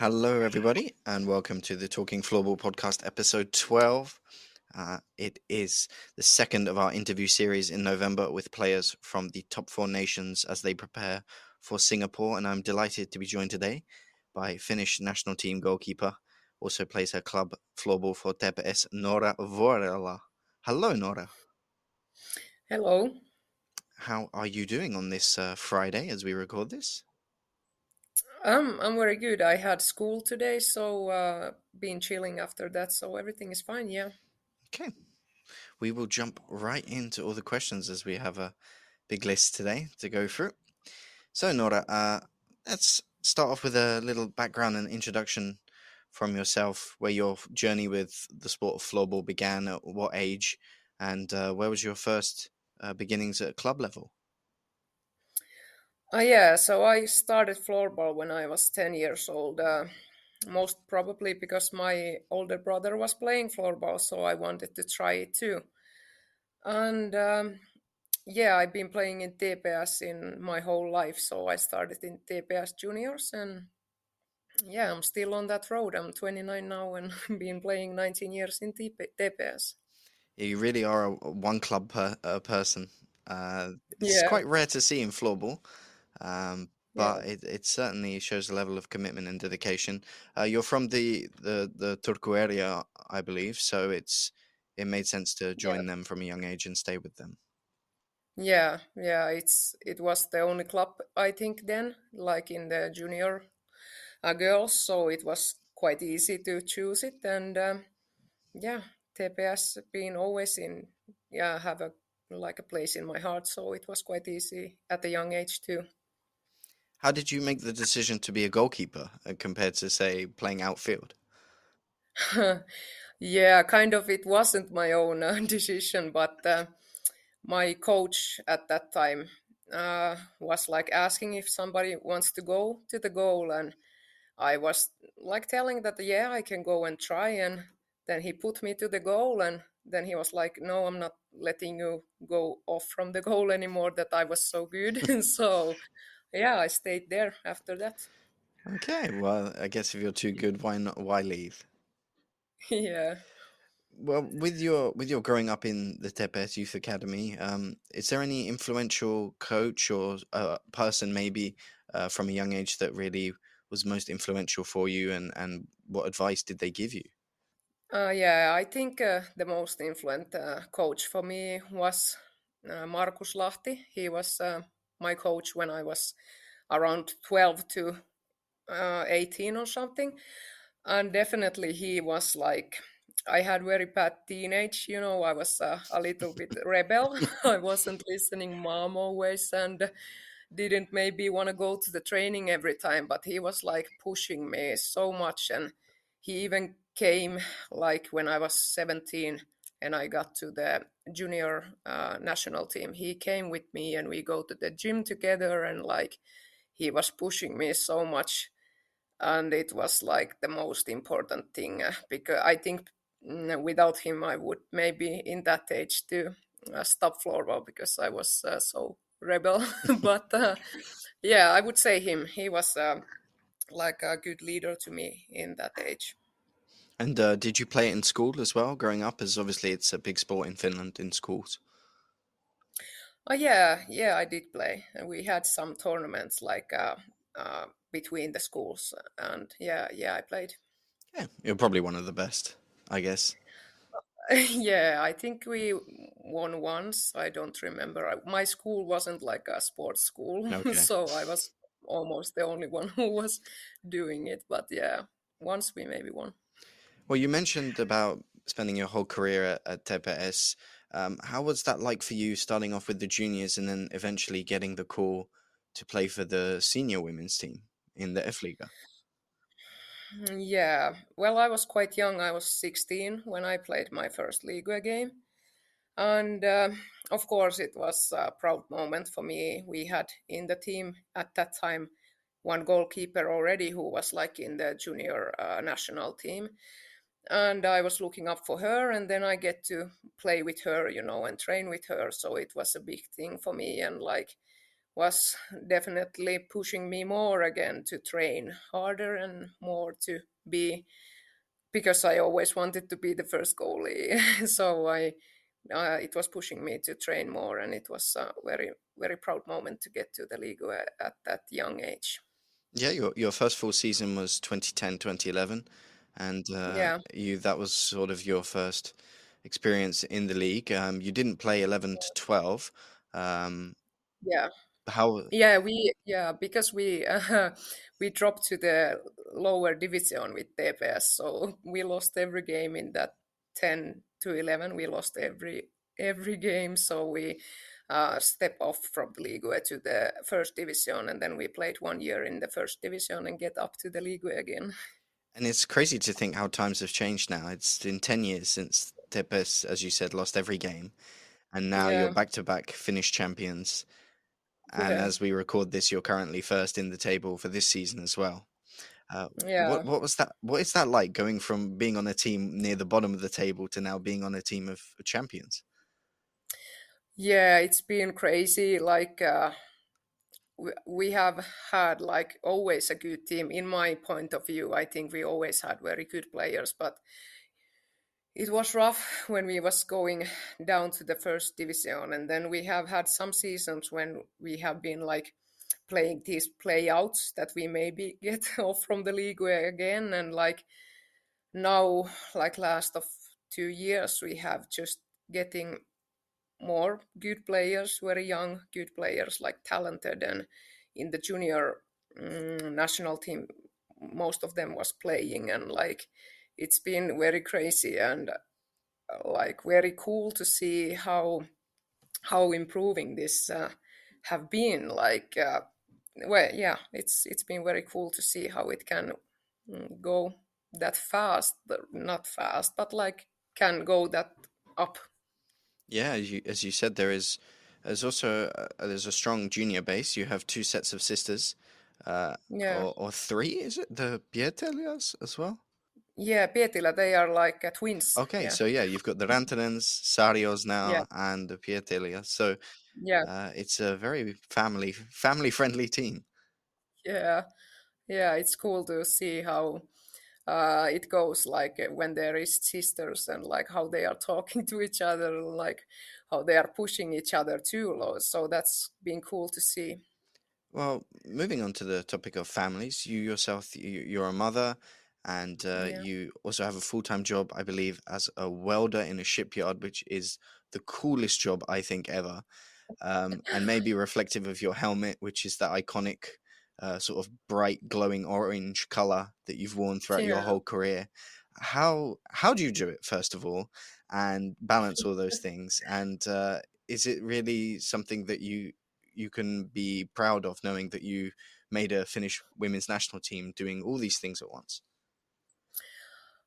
Hello, everybody, and welcome to the Talking Floorball podcast, episode 12. Uh, it is the second of our interview series in November with players from the top four nations as they prepare for Singapore. And I'm delighted to be joined today by Finnish national team goalkeeper, also plays her club floorball for TPS, Noora Vuorela. Hello, Noora. Hello. How are you doing on this uh, Friday as we record this? Um, I'm very good. I had school today, so uh, been chilling after that, so everything is fine. Yeah. Okay. We will jump right into all the questions as we have a big list today to go through. So, Noora, uh, let's start off with a little background and introduction from yourself, where your journey with the sport of floorball began, at what age, and uh, where was your first uh, beginnings at club level? Uh, yeah, so I started floorball when I was 10 years old. Uh, most probably because my older brother was playing floorball, so I wanted to try it too. And um, yeah, I've been playing in TPS in my whole life, so I started in TPS juniors, and yeah, I'm still on that road. I'm 29 now and been playing 19 years in TPS. You really are a one club per, person. Uh, it's yeah. quite rare to see in floorball. Um, but yeah. it, it certainly shows a level of commitment and dedication. Uh, you're from the the the Turku area, I believe, so it's it made sense to join yeah. them from a young age and stay with them. Yeah, yeah, it's it was the only club I think then, like in the junior uh, girls, so it was quite easy to choose it, and um, yeah, TPS being always in yeah have a like a place in my heart, so it was quite easy at a young age too. How did you make the decision to be a goalkeeper uh, compared to, say, playing outfield? yeah, kind of. It wasn't my own uh, decision, but uh, my coach at that time uh, was like asking if somebody wants to go to the goal, and I was like telling that yeah, I can go and try, and then he put me to the goal, and then he was like, no, I'm not letting you go off from the goal anymore. That I was so good, so yeah, I stayed there after that. Okay, well, I guess if you're too good, why not? Why leave? yeah. Well, with your with your growing up in the TPS Youth Academy, um, is there any influential coach or uh, person maybe uh, from a young age that really was most influential for you, and and what advice did they give you? Uh, yeah, I think uh, the most influential uh, coach for me was uh, Markus Lahti. He was uh, my coach when I was around 12 to uh, 18 or something. And definitely he was like, I had very bad teenage, you know, I was uh, a little bit rebel. I wasn't listening mom always and didn't maybe want to go to the training every time, but he was like pushing me so much. And he even came like when I was 17 and I got to the junior uh, national team, he came with me and we go to the gym together and like he was pushing me so much. And it was like the most important thing uh, because I think mm, without him I would maybe in that age to uh, stop floorball because I was uh, so rebel. But uh, yeah I would say him. He was uh, like a good leader to me in that age. And uh, did you play it in school as well, growing up? As obviously it's a big sport in Finland in schools. Oh yeah, yeah, I did play, and we had some tournaments like uh, uh, between the schools, and yeah, yeah, I played. Yeah, you're probably one of the best, I guess. yeah, I think we won once. I don't remember. My school wasn't like a sports school, okay. so I was almost the only one who was doing it. But yeah, once we maybe won. Well, you mentioned about spending your whole career at, at TPS. Um, how was that like for you, starting off with the juniors and then eventually getting the call to play for the senior women's team in the F-liiga? Mm, yeah, well, I was quite young. I was 16 when I played my first Liga game. And uh, of course, it was a proud moment for me. We had in the team at that time one goalkeeper already who was like in the junior uh, national team and I was looking up for her, and then I get to play with her, you know, and train with her. So it was a big thing for me. And like was definitely pushing me more again to train harder and more to be because I always wanted to be the first goalie. so I uh, it was pushing me to train more, and it was a very very proud moment to get to the league at, at that young age. Yeah, your your first full season was 2010, 2011, and uh, Yeah, you that was sort of your first experience in the league. Um, you didn't play 11 to 12. Um, yeah, how? yeah. We yeah because we uh, we dropped to the lower division with TPS, so we lost every game in that ten to eleven. We lost every every game, so we uh, step off from the league to the first division, and then we played one year in the first division and get up to the league again. And it's crazy to think how times have changed now. It's been 10 years since TPS, as you said, lost every game, and now you're back to back Finnish champions. And yeah, as we record this, you're currently first in the table for this season as well. Uh, what yeah. what was that? What is that like going from being on a team near the bottom of the table to now being on a team of champions? Yeah, it's been crazy. Like uh, we, have had like always a good team. In my point of view, I think we always had very good players, but it was rough when we was going down to the first division, and then we have had some seasons when we have been like playing these playouts that we maybe get off from the league again, and like now, like last of two years, we have just getting more good players, very young, good players, like talented, and in the junior mm, national team, most of them was playing, and like it's been very crazy and uh, like very cool to see how how improving this uh, have been. Like, uh, well, yeah, it's it's been very cool to see how it can mm, go that fast, not fast, but like can go that up. Yeah, as you as you said, there is there's also uh, there's a strong junior base. You have two sets of sisters, uh, Yeah. or or three, is it? The Pietiläs as well? Yeah, Pietilä, they are like uh, twins. Okay, Yeah, so yeah, you've got the Rantanens, Sarios yeah, now, and the Pietilä. So yeah, uh, it's a very family family friendly team. yeah, yeah. It's cool to see how uh, it goes, like uh, when there is sisters and like how they are talking to each other, like how they are pushing each other too. lo- So that's been cool to see. Well, moving on to the topic of families, you yourself, you, you're a mother, and uh, Yeah, you also have a full-time job, I believe, as a welder in a shipyard, which is the coolest job I think ever. Um, and maybe reflective of your helmet, which is that iconic uh, sort of bright glowing orange color that you've worn throughout your whole career. How how do you do it, first of all, and balance all those things? And uh, is it really something that you you can be proud of, knowing that you made a Finnish women's national team doing all these things at once?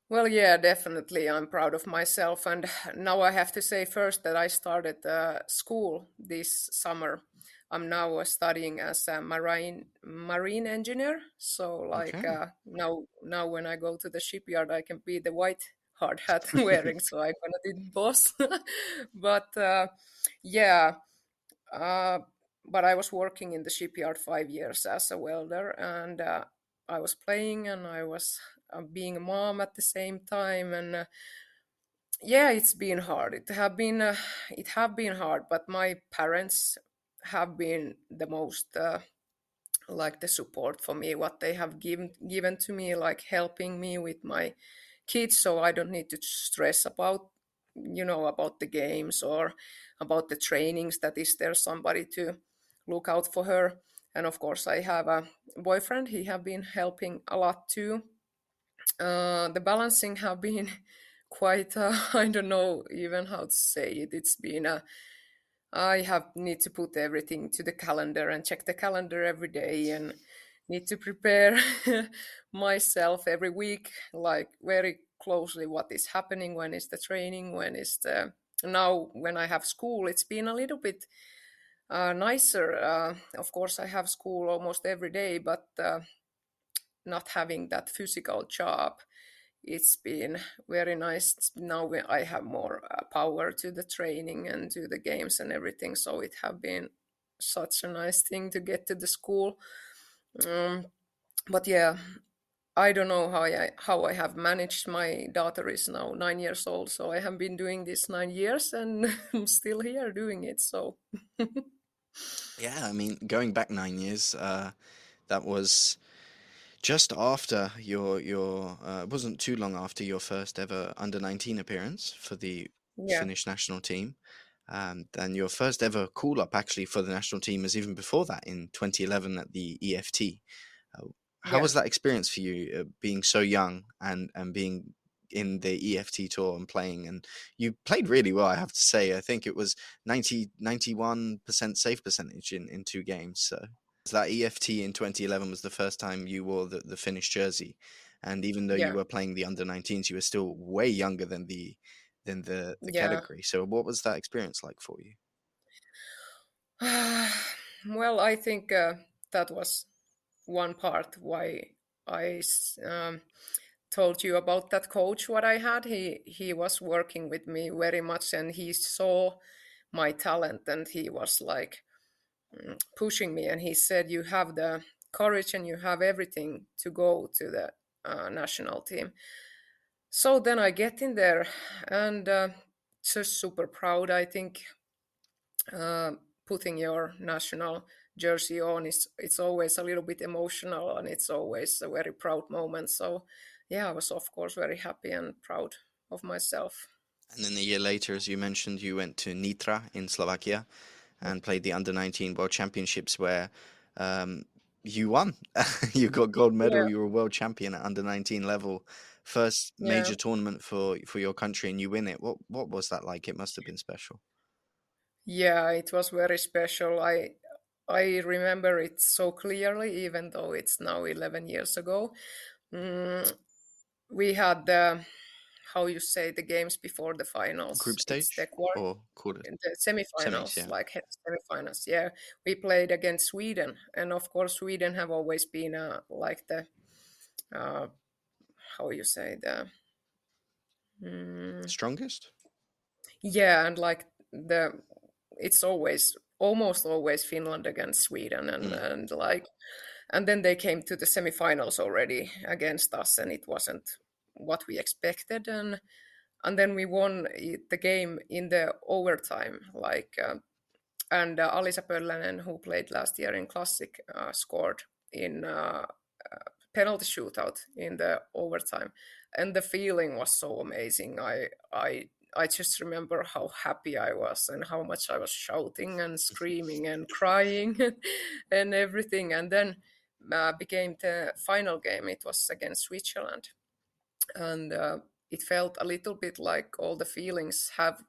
Well, yeah, definitely. I'm proud of myself. And now I have to say first that I started uh, school this summer. I'm now uh, studying as a marine marine engineer. So like Okay. uh, now now when I go to the shipyard, I can be the white hard hat wearing. So I'm gonna be the boss. But uh, yeah, uh, but I was working in the shipyard five years as a welder, and uh, I was playing and I was uh, being a mom at the same time, and uh, yeah, it's been hard. It have been uh, it have been hard, but my parents have been the most uh, like the support for me. What they have given given to me, like helping me with my kids, so I don't need to stress about you know about the games or about the trainings. That is there somebody to look out for her. And of course, I have a boyfriend. He have been helping a lot too. Uh, the balancing have been quite. Uh, I don't know even how to say it. It's been a. I have need to put everything to the calendar and check the calendar every day and need to prepare myself every week, like very closely what is happening, when is the training, when is the now when I have school, it's been a little bit uh, nicer. Uh, of course, I have school almost every day, but uh, not having that physical job, it's been very nice. Now we- I have more uh, power to the training and to the games and everything, so it have been such a nice thing to get to the school. Um, but yeah, I don't know how I how I have managed. My daughter is now nine years old, so I have been doing this nine years, and I'm still here doing it. So, yeah, I mean, going back nine years, uh, that was just after your your uh, it wasn't too long after your first ever under nineteen appearance for the yeah, Finnish national team. Um, and your first ever call up actually for the national team was even before that in 2011 at the EFT. Uh, how yeah, was that experience for you, uh, being so young and and being in the EFT tour and playing? And you played really well, I have to say. I think it was 90 91 percent safe percentage in in two games. So that EFT in 2011 was the first time you wore the the Finnish jersey, and even though you were playing the under 19s, you were still way younger than the than the the yeah. category. So what was that experience like for you? well, I think uh, that was one part why I um, told you about that coach. What I had, he he was working with me very much, and he saw my talent, and he was like pushing me, and he said, "You have the courage, and you have everything to go to the uh, national team." So then I get in there, and uh, just super proud. I think uh, putting your national jersey on is it's always a little bit emotional and it's always a very proud moment so yeah i was of course very happy and proud of myself And then a year later, as you mentioned, you went to Nitra in Slovakia and played the under 19 World Championships where um, you won. you got gold medal. yeah You were world champion at under 19 level. First yeah major tournament for for your country, and you win it. What what was that like? It must have been special. yeah it was very special i i remember it so clearly even though it's now 11 years ago mm, we had the how you say the games before the finals Group it's stage the quart or quarter in the semis? semifinals Yeah. like semifinals yeah we played against sweden and of course sweden have always been uh, like the uh, how you say the mm, Strongest. yeah and like the it's always almost always finland against sweden and Mm. and like and then they came to the semifinals already against us and it wasn't what we expected and and then we won the game in the overtime like uh, and uh, Alisa Pöllänen, who played last year in Classic, uh, scored in uh, uh, penalty shootout in the overtime, and the feeling was so amazing. I I I just remember how happy I was and how much I was shouting and screaming and crying and everything. And then uh, became the final game. It was against Switzerland, and uh, it felt a little bit like all the feelings have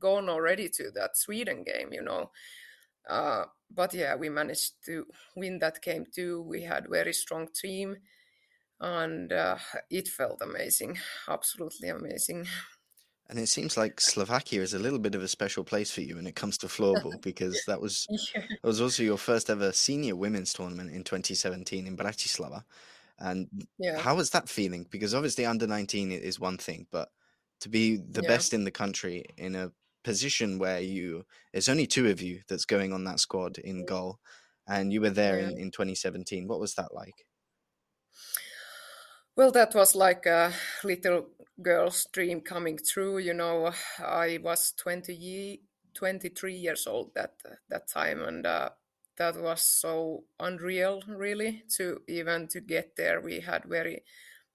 gone already to that Sweden game, you know. Uh, but yeah, we managed to win that game too. We had very strong team, and uh, it felt amazing, absolutely amazing. And it seems like Slovakia is a little bit of a special place for you when it comes to floorball because that was yeah, that was also your first ever senior women's tournament in 2017 in Bratislava. And yeah, how was that feeling? Because obviously under 19 i- is one thing, but to be the yeah, best in the country in a position where you, it's only two of you that's going on that squad in goal and you were there yeah. in, in 2017. What was that like? Well, that was like a little girl's dream coming true. You know, I was 20 ye 23 years old that that time, and uh, that was so unreal, really, to even to get there. We had very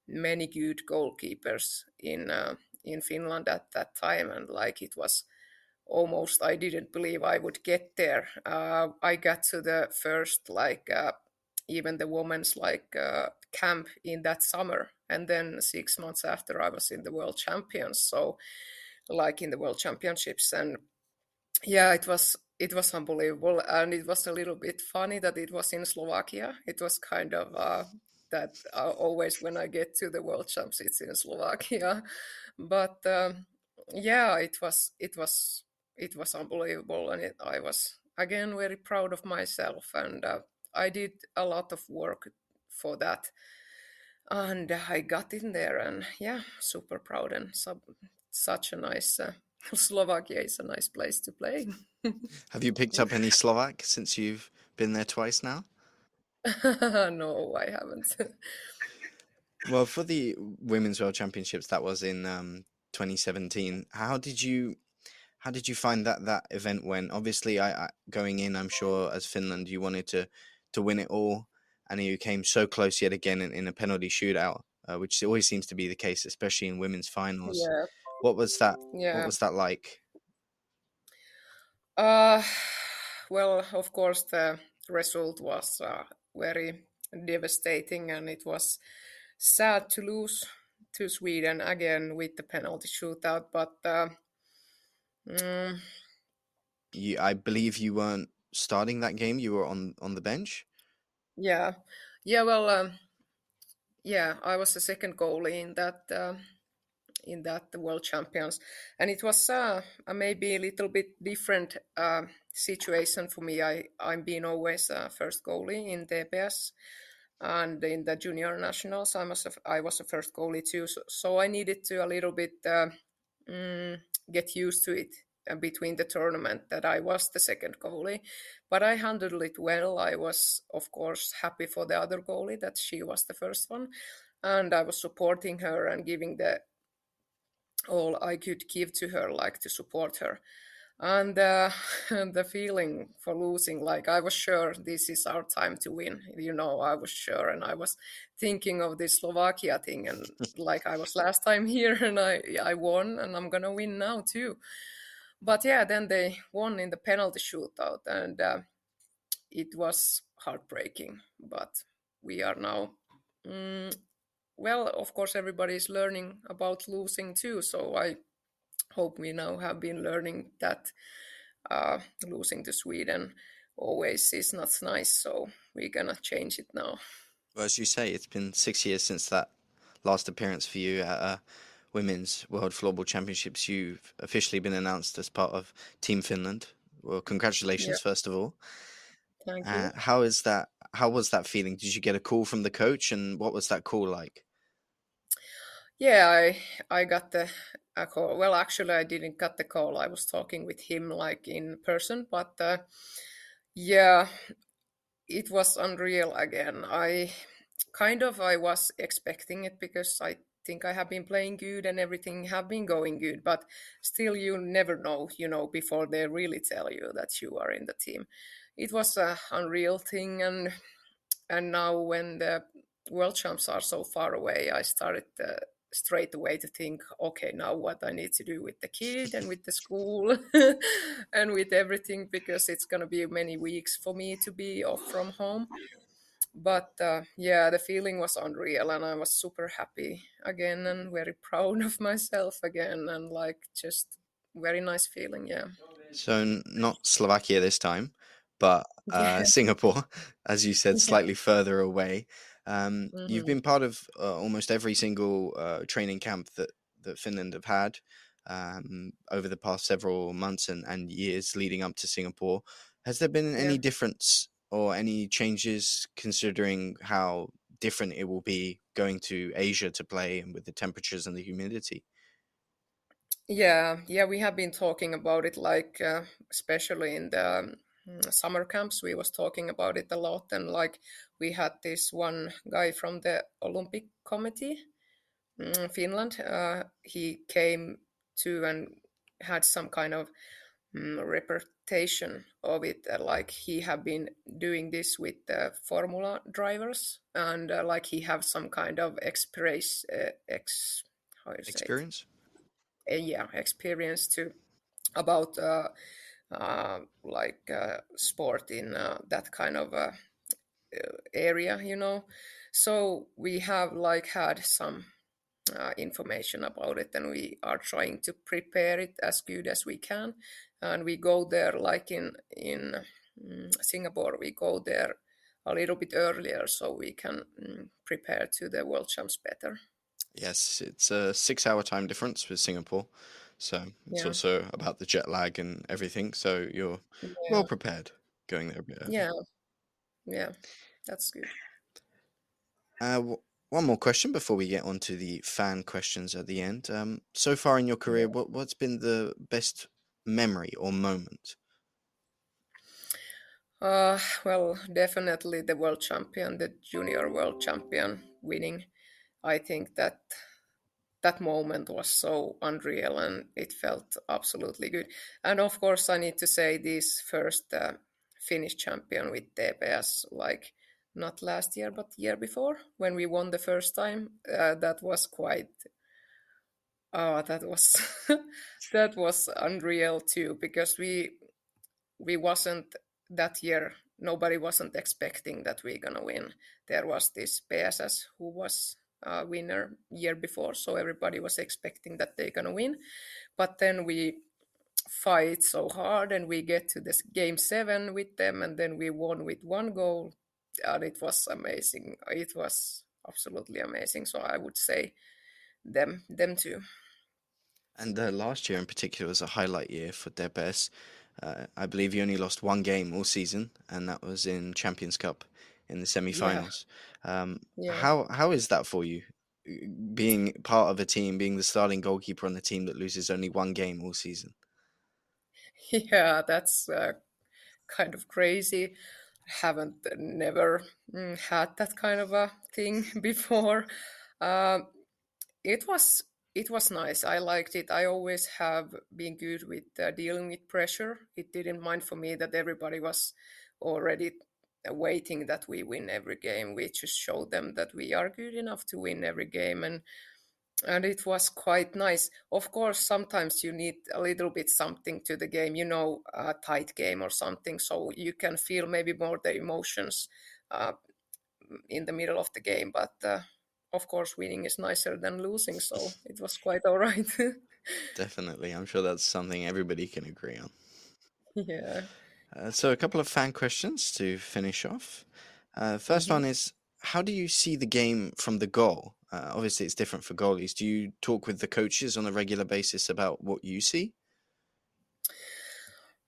many good goalkeepers in uh, in Finland at that time, and like it was almost I didn't believe I would get there. Uh, I got to the first like uh, even the women's like uh, camp in that summer, and then six months after I was in the world champions. So like in the world championships, and yeah, it was it was unbelievable, and it was a little bit funny that it was in Slovakia. It was kind of uh, that uh, always when I get to the world champs, it's in Slovakia, but um, yeah, it was it was it was unbelievable, and it, I was again very proud of myself, and uh, I did a lot of work for that, and I got in there, and yeah, super proud and sub, such a nice uh, Slovakia is a nice place to play. Have you picked up any Slovak since you've been there twice now? no, I haven't. well, for the Women's World Championships, that was in um, 2017. How did you how did you find that that event went? Obviously, I, I going in, I'm sure as Finland, you wanted to to win it all, and you came so close yet again in, in a penalty shootout, uh, which always seems to be the case, especially in women's finals. Yeah. What was that? Yeah. What was that like? Uh, well, of course, the result was uh, very devastating, and it was sad to lose to Sweden again with the penalty shootout. But uh, mm, You, I believe you weren't starting that game. You were on on the bench. yeah, yeah, well, um, yeah, I was the second goalie in that uh, in that World Champions, and it was uh, a maybe a little bit different uh, situation for me. I I'm been always a first goalie in the TPS, and in the junior nationals, I was I was a first goalie too. So, so I needed to a little bit uh, mm, get used to it uh, between the tournament that I was the second goalie, but I handled it well. I was of course happy for the other goalie that she was the first one, and I was supporting her and giving the all I could give to her, like to support her. And uh, the feeling for losing, like I was sure this is our time to win. You know, I was sure, and I was thinking of this Slovakia thing, and like I was last time here, and I I won, and I'm gonna win now too. But yeah, then they won in the penalty shootout, and uh, it was heartbreaking. But we are now mm, well, of course, everybody is learning about losing too. So I hope we now have been learning that uh, losing to Sweden always is not nice. So we're gonna change it now. Well, as you say, it's been six years since that last appearance for you at uh, Women's World Floorball Championships. You've officially been announced as part of Team Finland. Well, congratulations, first of all. Thank you. Uh, how is that? How was that feeling? Did you get a call from the coach, and what was that call like? Yeah, I I got the a call. Well, actually, I didn't get the call. I was talking with him like in person, but uh, yeah, it was unreal again. I kind of I was expecting it because I think I have been playing good and everything have been going good, but still you never know, you know, before they really tell you that you are in the team. It was a unreal thing and and now when the world champs are so far away, I started uh, straight away to think, okay, now what I need to do with the kid and with the school and with everything because it's going to be many weeks for me to be off from home. But uh, yeah, the feeling was unreal and I was super happy again and very proud of myself again and like just very nice feeling. Yeah. So not Slovakia this time, but uh, Yeah. Singapore, as you said, Yeah. slightly further away. Um, You've Mhm. been part of uh, almost every single uh, training camp that, that Finland have had um, over the past several months and, and years leading up to Singapore. Has there been any Yeah. difference or any changes considering how different it will be going to Asia to play and with the temperatures and the humidity? Yeah, yeah, we have been talking about it, like uh, especially in the um, summer camps, we was talking about it a lot, and like we had this one guy from the Olympic Committee, mm, Finland. Uh, he came to and had some kind of mm, reputation of it, uh, like he have been doing this with the Formula drivers, and uh, like he have some kind of express uh, ex how you say? Experience? uh, yeah experience to about uh, uh, like uh, sport in uh, that kind of uh, uh, area you know? So we have like had some uh, information about it and we are trying to prepare it as good as we can. And we go there like in in mm, singapore we go there a little bit earlier so we can mm, prepare to the world champs better. Yes, it's a six hour time difference with Singapore. So it's yeah also about the jet lag and everything. So you're yeah well prepared going there yeah yeah that's good Uh, wh- one more question before we get on to the fan questions at the end. Um, so far in your career, what what's been the best memory or moment? Uh, well, definitely the world champion, the junior world champion winning. I think that that moment was so unreal and it felt absolutely good. And of course, I need to say this first uh, Finnish champion with TPS, like not last year but year before when we won the first time. Uh, that was quite. Oh, that was that was unreal too because we we wasn't that year. Nobody wasn't expecting that we're gonna win. There was this PSS who was uh, winner year before, so everybody was expecting that they're gonna win. But then we fight so hard, and we get to this game seven with them, and then we won with one goal, and it was amazing. It was absolutely amazing. So I would say them, them too. And uh, last year in particular was a highlight year for TPS. Uh, I believe you only lost one game all season, and that was in Champions Cup in the semi-finals. Yeah. Um, yeah. How how is that for you, being part of a team, being the starting goalkeeper on the team that loses only one game all season? Yeah, that's uh, kind of crazy. I haven't never mm, had that kind of a thing before. Uh, it was it was nice. I liked it. I always have been good with uh, dealing with pressure. It didn't mind for me that everybody was already waiting that we win every game. We just showed them that we are good enough to win every game, and and it was quite nice. Of course, sometimes you need a little bit something to the game, you know, a tight game or something, so you can feel maybe more the emotions uh, in the middle of the game. But uh, of course, winning is nicer than losing, so it was quite all right. Definitely, I'm sure that's something everybody can agree on. Yeah. Uh, so, a couple of fan questions to finish off. Uh, 1st mm-hmm. one is How do you see the game from the goal? Uh, obviously, it's different for goalies. Do you talk with the coaches on a regular basis about what you see?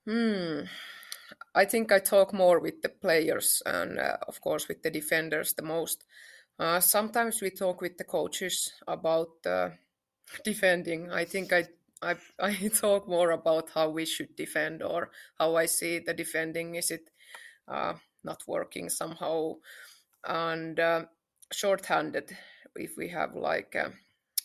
Hmm. I think I talk more with the players and, uh, of course, with the defenders the most. Uh, sometimes we talk with the coaches about uh, defending. I think I, I I talk more about how we should defend or how I see the defending. Is it uh, not working somehow? And uh, short-handed, if we have like uh,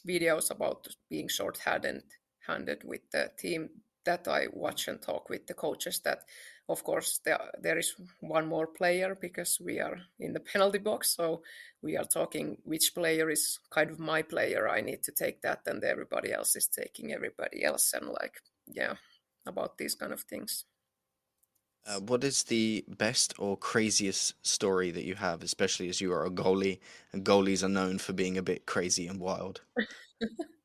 videos about being short-handed handed with the team, that I watch and talk with the coaches. That of course there, there is one more player because we are in the penalty box so we are talking which player is kind of my player. I need to take that and everybody else is taking everybody else and like yeah about these kind of things. Uh, what is the best or craziest story that you have especially as you are a goalie and goalies are known for being a bit crazy and wild?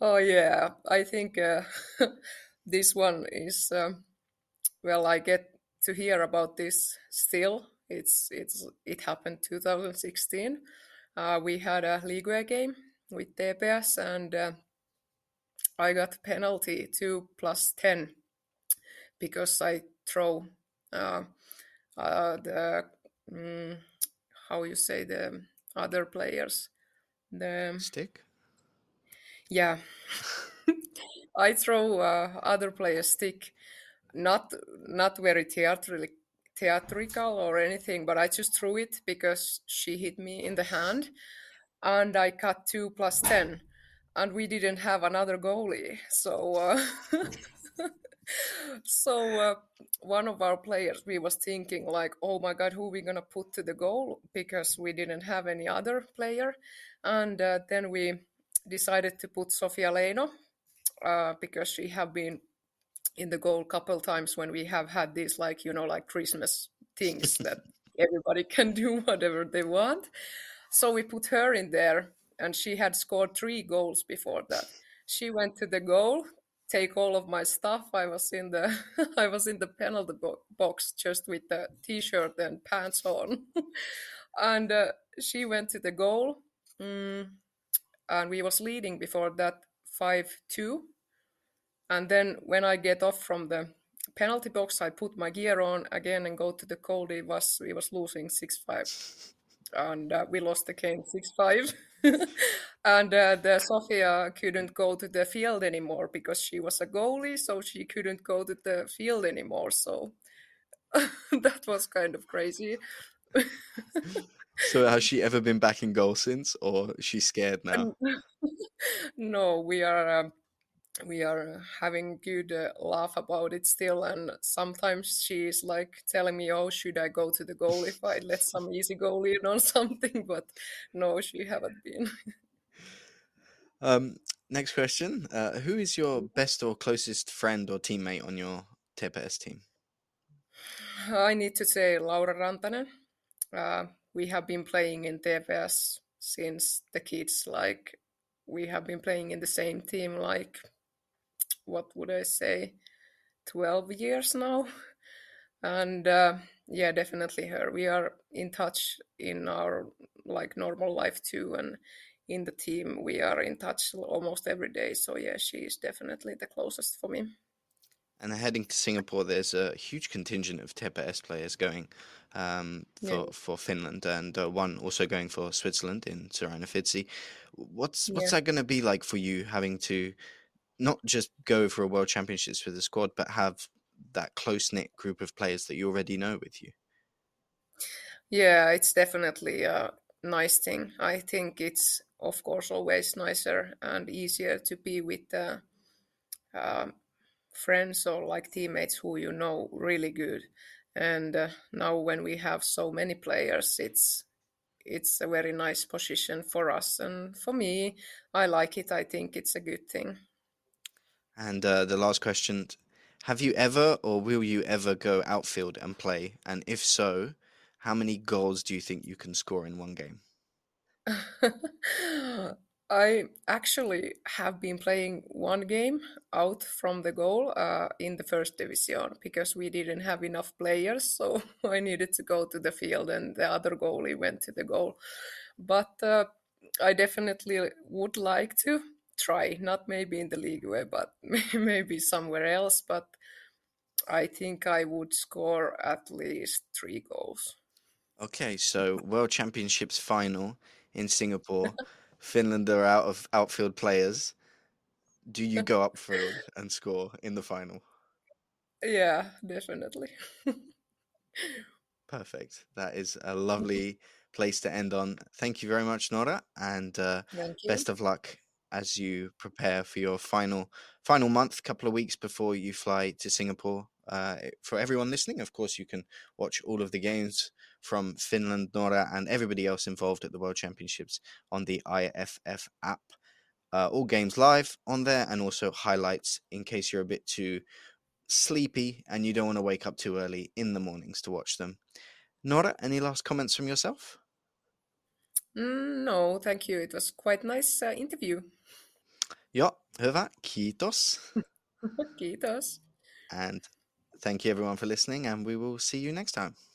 Oh yeah. I think uh, this one is um, well, I get to hear about this still. It's it's it happened 2016. Uh, we had a league game with TPS, and uh, I got penalty two plus ten because I throw uh, uh the mm, how you say the other players the stick. Yeah, I throw uh, other players stick not not very theatrically theatrical or anything, but I just threw it because she hit me in the hand, and I cut two plus ten, and we didn't have another goalie, so. Uh, so uh, one of our players we was thinking like oh my god who we gonna put to the goal? Because we didn't have any other player. And uh, then we decided to put sofia leino uh, because she have been in the goal couple times when we have had these like you know like christmas things that everybody can do whatever they want. So we put her in there and she had scored three goals before that. She went to the goal take all of my stuff. I was in the i was in the penalty box just with the t-shirt and pants on. And uh, she went to the goal mm, and we was leading before that 5-2 and then when I get off from the penalty box, I put my gear on again and go to the goal. It was we was losing six five. and uh, we lost the game 6-5 and uh, the Sofia couldn't go to the field anymore because she was a goalie so she couldn't go to the field anymore so that was kind of crazy so has she ever been back in goal since or she's scared now no we are um, we are having good uh, laugh about it still and sometimes she's like telling me oh should i go to the goal if i let some easy goal in or something? But no she haven't been. Um next question uh, who is your best or closest friend or teammate on your tps team? I need to say laura rantanen. Uh, we have been playing in tps since the kids like we have been playing in the same team like what would I say, 12 years now. And uh, yeah, definitely her. We are in touch in our like normal life too. And in the team, we are in touch almost every day. So yeah, she is definitely the closest for me. And heading to Singapore, there's a huge contingent of TPS players going um, for yeah. for Finland, and uh, one also going for Switzerland in Sorana Fitzi. What's what's yeah. that going to be like for you, having to not just go for a world championships with the squad, but have that close knit group of players that you already know with you. Yeah, it's definitely a nice thing. I think it's of course always nicer and easier to be with uh, friends or like teammates who you know really good. And uh, now when we have so many players, it's it's a very nice position for us and for me. I like it. I think it's a good thing. And uh, the last question Have you ever or will you ever go outfield and play? And if so, how many goals do you think you can score in one game? I actually have been playing one game out from the goal uh, in the first division because we didn't have enough players, so I needed to go to the field, and the other goalie went to the goal. But uh, I definitely would like to try. Not maybe in the league way, but maybe somewhere else. But I think I would score at least three goals. Okay, so World Championships final in Singapore. Finland are out of outfield players. Do you go upfield and score in the final? Yeah, definitely. Perfect. That is a lovely place to end on. Thank you very much, Noora, and uh, best of luck as you prepare for your final final month, couple of weeks before you fly to Singapore. Uh, for everyone listening, of course, you can watch all of the games from Finland, Noora, and everybody else involved at the World Championships on the IFF app. Uh, all games live on there, and also highlights in case you're a bit too sleepy and you don't want to wake up too early in the mornings to watch them. Noora, any last comments from yourself? Mm, no, thank you. It was quite nice uh, interview. Ja, hyvä. Kiitos. Kiitos. And thank you everyone for listening and we will see you next time.